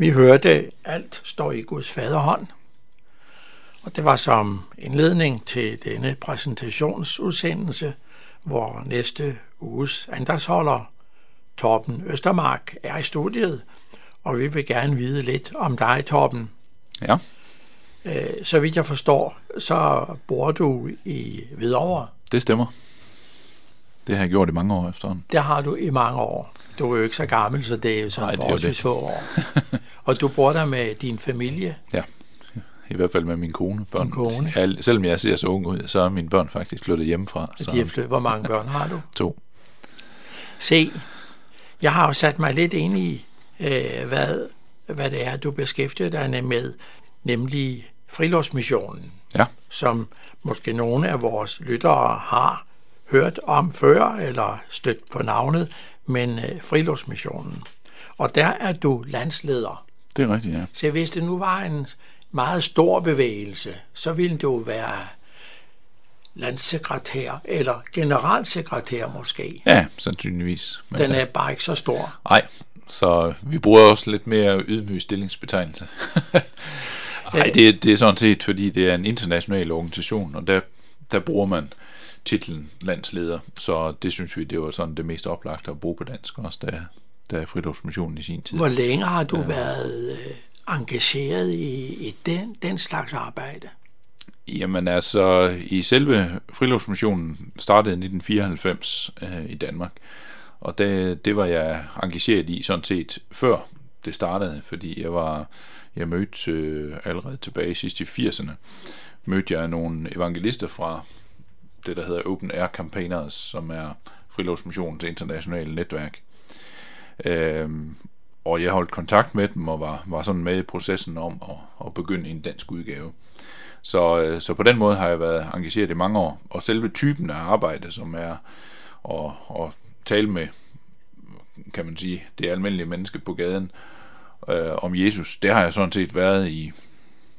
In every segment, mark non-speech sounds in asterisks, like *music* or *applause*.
Vi hørte Alt står i Guds faderhånd, og det var som indledning til denne præsentationsudsendelse, hvor næste uges andagsholder, Torben Østermark, er i studiet, og vi vil gerne vide lidt om dig, Torben. Ja. Øh, så vidt jeg forstår, så bor du i Hvidovre. Det stemmer. Det har jeg gjort i mange år efterhånden. Det har du i mange år. Du er jo ikke så gammel, så det er jo sådan forholdsvis få år. *laughs* og du bor der med din familie? Ja, i hvert fald med min kone. Børn. Din kone? Jeg, selvom jeg ser så ung ud, så er mine børn faktisk flyttet hjemmefra. Så. De er flyttet. Hvor mange børn har du? to. Se, jeg har jo sat mig lidt ind i, øh, hvad, hvad det er, du beskæftiger dig med, nemlig friluftsmissionen, ja. som måske nogle af vores lyttere har hørt om før, eller stødt på navnet, men øh, friluftsmissionen. Og der er du landsleder. Det er rigtigt, ja. Så hvis det nu var en meget stor bevægelse, så ville du være landssekretær, eller generalsekretær måske. Ja, sandsynligvis. Men, Den er bare ikke så stor. Nej, så vi bruger også lidt mere ydmyg stillingsbetegnelse. *laughs* Nej, det, det er sådan set, fordi det er en international organisation, og der, der bruger man titlen landsleder, så det synes vi, det var sådan det mest oplagte at bruge på dansk også, da, da friluftsmissionen i sin tid. Hvor længe har du ja. været øh, engageret i, i den, den slags arbejde? Jamen altså, i selve friluftsmissionen startede i 1994 øh, i Danmark, og det, det var jeg engageret i sådan set før det startede, fordi jeg var jeg mødte øh, allerede tilbage sidst i 80'erne, mødte jeg nogle evangelister fra det, der hedder Open Air Campaigners, som er friluftsmissionens internationale netværk. Øhm, og jeg holdt kontakt med dem og var, var sådan med i processen om at, at begynde en dansk udgave. Så, øh, så på den måde har jeg været engageret i mange år. Og selve typen af arbejde, som er at, at tale med, kan man sige, det almindelige menneske på gaden øh, om Jesus, det har jeg sådan set været i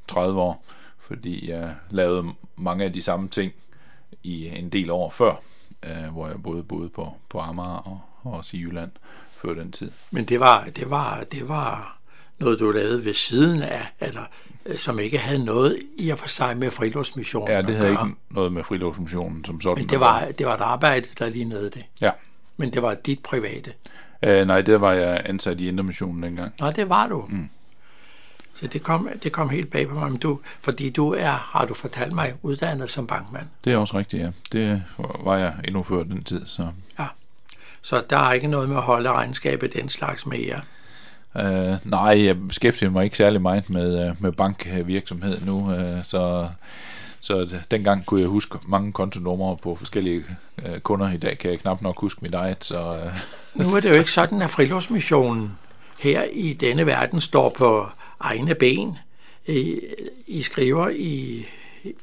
30 år, fordi jeg lavede mange af de samme ting i en del år før, øh, hvor jeg både boede på, på Amager og, og også i Jylland før den tid. Men det var, det var, det var noget, du lavede ved siden af, eller øh, som ikke havde noget i og for sig med friluftsmissionen Ja, det havde ikke noget med friluftsmissionen som sådan. Men det var, det var et arbejde, der lignede det. Ja. Men det var dit private. Uh, nej, det var jeg ansat i Indremissionen dengang. Nå, det var du. Mm. Så det kom, det kom helt bag på mig. Men du, fordi du er, har du fortalt mig, uddannet som bankmand. Det er også rigtigt, ja. Det var jeg endnu før den tid. Så. Ja. Så der er ikke noget med at holde regnskabet den slags med jer? Uh, nej, jeg beskæftiger mig ikke særlig meget med, uh, med bankvirksomhed nu, uh, så, så dengang kunne jeg huske mange kontonumre på forskellige uh, kunder. I dag kan jeg knap nok huske mit eget. Så, uh, nu er det jo ikke sådan, at friluftsmissionen her i denne verden står på egne ben. I, I skriver i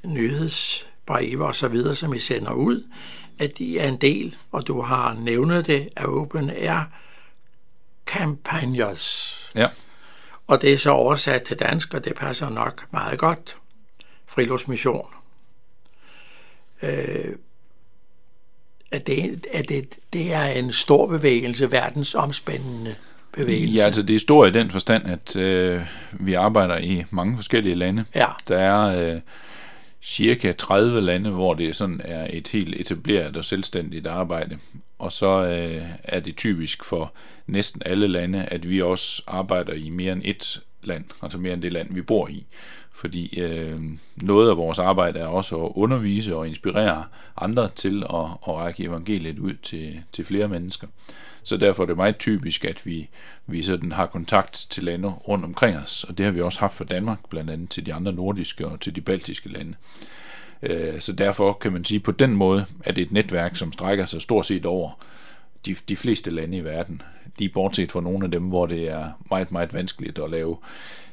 nyhedsbreve og så videre, som I sender ud, at I er en del, og du har nævnet det, af Open Air Campagnes. Ja. Og det er så oversat til dansk, og det passer nok meget godt. Friluftsmission. Øh, at det, at det, det er en stor bevægelse, verdensomspændende bevægelse. Ja, altså det er stort i den forstand, at øh, vi arbejder i mange forskellige lande. Ja. Der er øh, cirka 30 lande, hvor det sådan er et helt etableret og selvstændigt arbejde. Og så øh, er det typisk for næsten alle lande, at vi også arbejder i mere end et land, altså mere end det land, vi bor i. Fordi øh, noget af vores arbejde er også at undervise og inspirere andre til at, at række evangeliet ud til, til flere mennesker. Så derfor er det meget typisk, at vi, vi sådan har kontakt til lande rundt omkring os, og det har vi også haft for Danmark, blandt andet til de andre nordiske og til de baltiske lande. Øh, så derfor kan man sige, på den måde er det et netværk, som strækker sig stort set over de, de fleste lande i verden. Lige bortset fra nogle af dem, hvor det er meget, meget vanskeligt at lave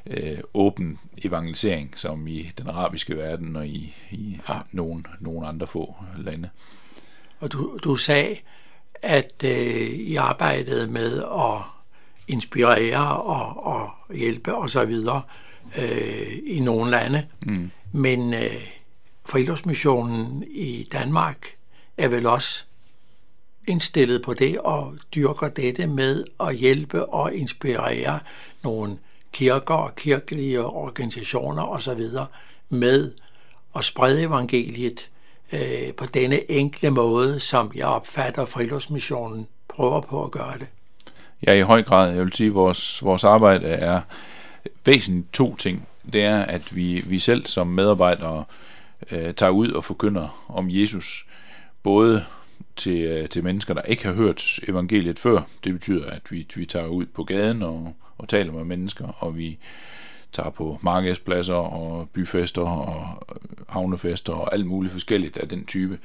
øh, åben evangelisering, som i den arabiske verden og i, i ja. nogle, nogle andre få lande. Og du, du sagde, at øh, I arbejdede med at inspirere og, og hjælpe og så videre øh, i nogle lande. Mm. Men øh, friluftsmissionen i Danmark er vel også indstillet på det og dyrker dette med at hjælpe og inspirere nogle kirker og kirkelige organisationer osv. med at sprede evangeliet øh, på denne enkle måde, som jeg opfatter friluftsmissionen prøver på at gøre det. Ja, i høj grad. Jeg vil sige, at vores, vores arbejde er væsentligt to ting. Det er, at vi, vi selv som medarbejdere øh, tager ud og forkynder om Jesus, både til, øh, til mennesker, der ikke har hørt evangeliet før. Det betyder, at vi, vi tager ud på gaden og, og taler med mennesker, og vi tager på markedspladser og byfester og havnefester og alt muligt forskelligt af den type.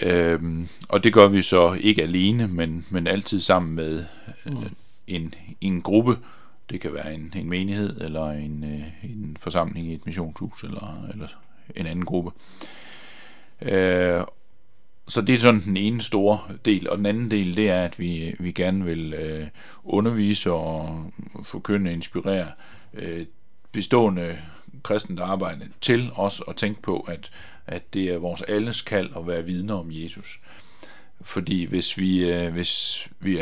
Øhm, og det gør vi så ikke alene, men, men altid sammen med øh, mm. en, en gruppe. Det kan være en, en menighed eller en, øh, en forsamling i et missionshus eller, eller en anden gruppe. Øh, så det er sådan den ene store del, og den anden del, det er, at vi, vi gerne vil øh, undervise og forkynde, inspirere øh, bestående kristent arbejde til os at tænke på, at, at det er vores alles kald at være vidner om Jesus. Fordi hvis vi, øh, hvis vi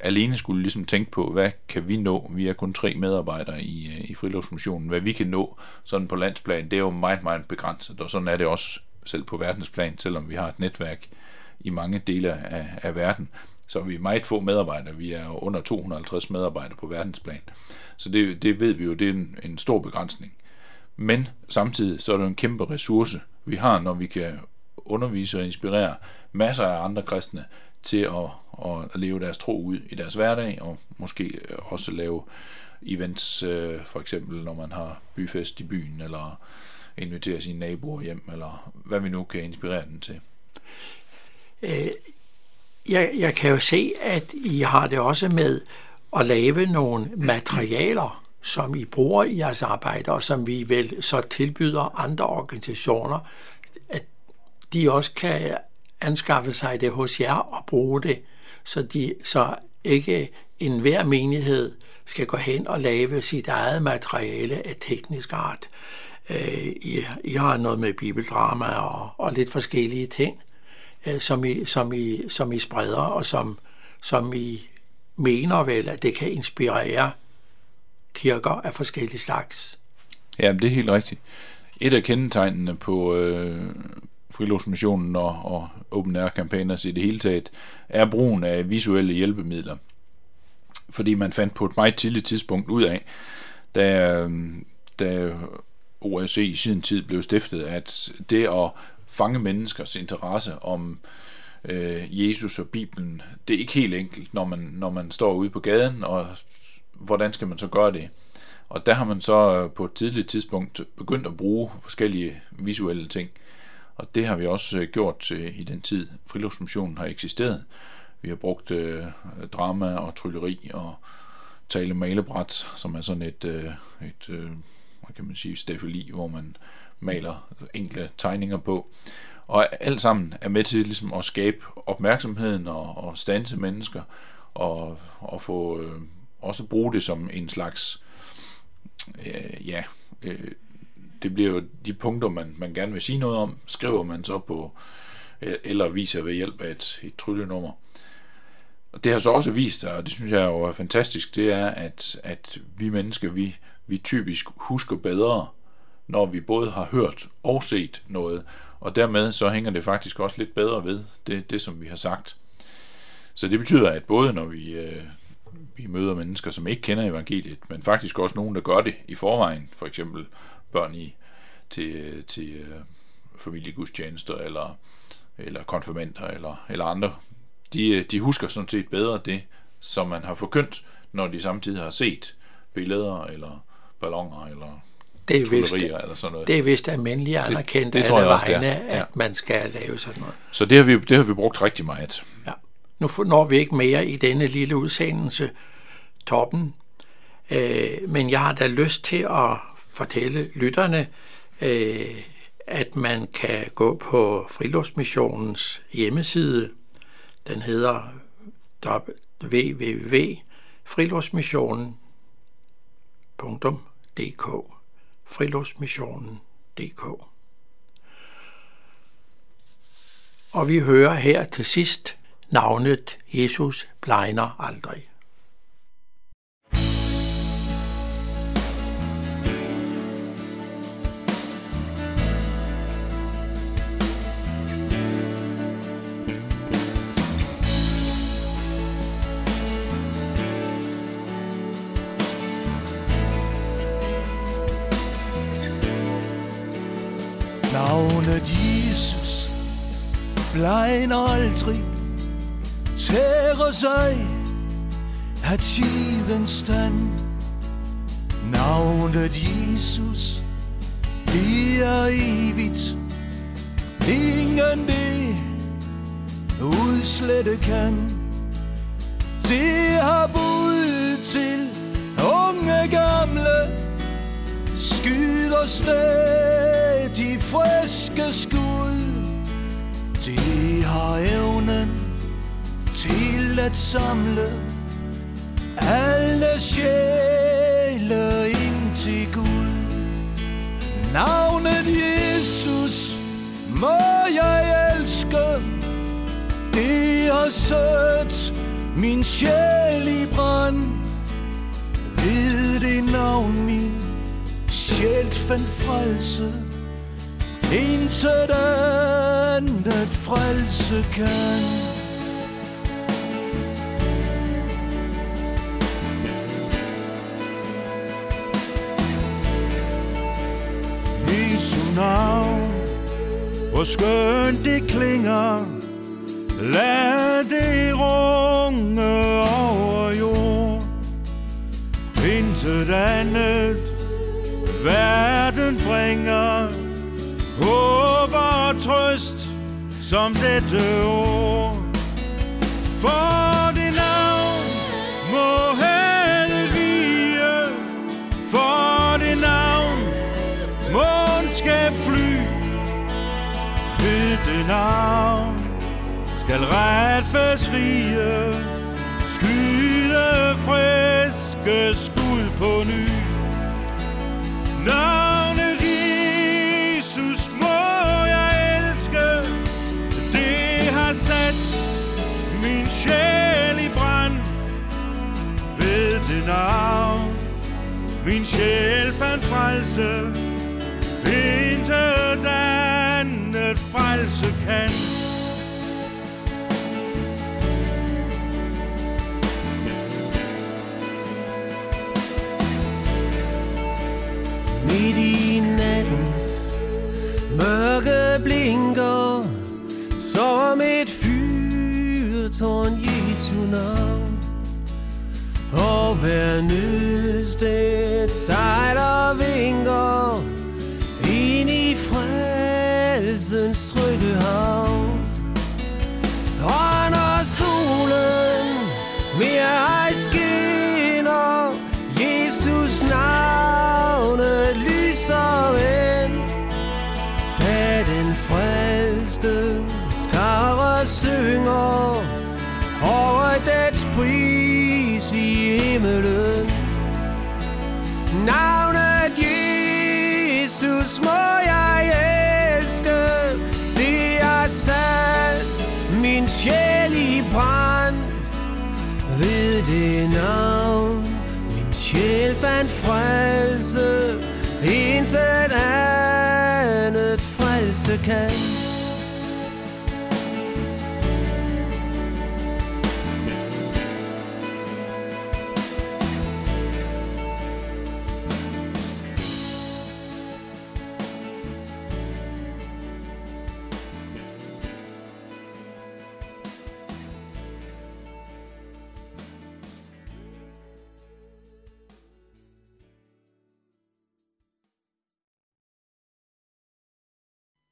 alene, skulle ligesom tænke på, hvad kan vi nå, vi er kun tre medarbejdere i, øh, i friluftsmissionen, hvad vi kan nå sådan på landsplan, det er jo meget, meget begrænset, og sådan er det også selv på verdensplan, selvom vi har et netværk i mange dele af, af verden, så er vi meget få medarbejdere. Vi er under 250 medarbejdere på verdensplan. Så det, det ved vi jo, det er en, en stor begrænsning. Men samtidig så er det en kæmpe ressource, vi har, når vi kan undervise og inspirere masser af andre kristne til at, at leve deres tro ud i deres hverdag, og måske også lave events, øh, for eksempel når man har byfest i byen, eller inviterer sine naboer hjem, eller hvad vi nu kan inspirere dem til. Øh, jeg, jeg kan jo se, at I har det også med at lave nogle materialer, som I bruger i jeres arbejde, og som vi vel så tilbyder andre organisationer, at de også kan anskaffe sig det hos jer og bruge det, så, de, så ikke enhver menighed skal gå hen og lave sit eget materiale af teknisk art. Øh, I, I har noget med bibeldrama og, og lidt forskellige ting, øh, som, I, som, I, som I spreder, og som, som I mener vel, at det kan inspirere kirker af forskellige slags. Ja, det er helt rigtigt. Et af kendetegnene på øh, friluftsmissionen og, og open air campaigners i det hele taget, er brugen af visuelle hjælpemidler. Fordi man fandt på et meget tidligt tidspunkt ud af, da, øh, da OSCE i sin tid blev stiftet, at det at fange menneskers interesse om øh, Jesus og Bibelen, det er ikke helt enkelt, når man, når man står ude på gaden, og hvordan skal man så gøre det? Og der har man så øh, på et tidligt tidspunkt begyndt at bruge forskellige visuelle ting. Og det har vi også øh, gjort øh, i den tid, friluftsmissionen har eksisteret. Vi har brugt øh, drama og trylleri og tale malebræt, som er sådan et, øh, et øh, hvad kan man sige, stafeli, hvor man maler enkle tegninger på. Og alt sammen er med til ligesom at skabe opmærksomheden og, og stanse mennesker, og, og få øh, også bruge det som en slags, øh, ja, øh, det bliver jo de punkter, man, man gerne vil sige noget om, skriver man så på, øh, eller viser ved hjælp af et, et tryllenummer. Og det har så også vist sig, og det synes jeg jo er fantastisk, det er, at, at vi mennesker, vi, vi typisk husker bedre, når vi både har hørt og set noget, og dermed så hænger det faktisk også lidt bedre ved det, det som vi har sagt. Så det betyder, at både når vi, øh, vi møder mennesker, som ikke kender evangeliet, men faktisk også nogen, der gør det i forvejen, for eksempel børn i til, øh, til øh, familiegudstjenester, eller, eller konfirmander, eller, eller andre, de, øh, de husker sådan set bedre det, som man har forkyndt, når de samtidig har set billeder, eller ballonger, eller det er vist, eller sådan noget. Det er vist almindeligt anerkendt det, det alle vegne, ja. at man skal lave sådan noget. Så det har vi, det har vi brugt rigtig meget. Ja. Nu når vi ikke mere i denne lille udsendelse, toppen, øh, men jeg har da lyst til at fortælle lytterne, øh, at man kan gå på Friluftsmissionens hjemmeside. Den hedder www.friluftsmissionen.dk friluftsmissionen.dk Og vi hører her til sidst navnet Jesus blegner aldrig. Blegner aldrig Tærer sig af tidens stand. Navnet Jesus Det er evigt. Ingen det udslette kan. Det har bud til unge gamle Skyder stadig friske skud. At samle alle sjæle ind til Gud. Navnet Jesus må jeg elske. Det har sat min sjæl i brand. Ved det navn min sjæl fandt frelse. Intet andet frelse kan. Navn. Hvor skønt det klinger. Lad det runge over jord. Intet andet verden bringer. Håb og trøst som dette ord For navn skal retfærdsrige Skyde friske skud på ny. Navnet Jesus må jeg elske. Det har sat min sjæl i brand. Ved det navn Min sjæl fandt frelse. Intet frelse kan Midt i nattens mørke blinker Som et fyrtårn Jesu navn. Og hver nødsted sejler vinker tidens trygge havn Og når solen mere ej skinner. Jesus navnet lyser ind. Da den frelste skare synger. Over dets pris i himmelen Navnet Jesus må jeg sjæl i brand. Ved det navn min sjæl fandt frelse. Intet andet frelse kan.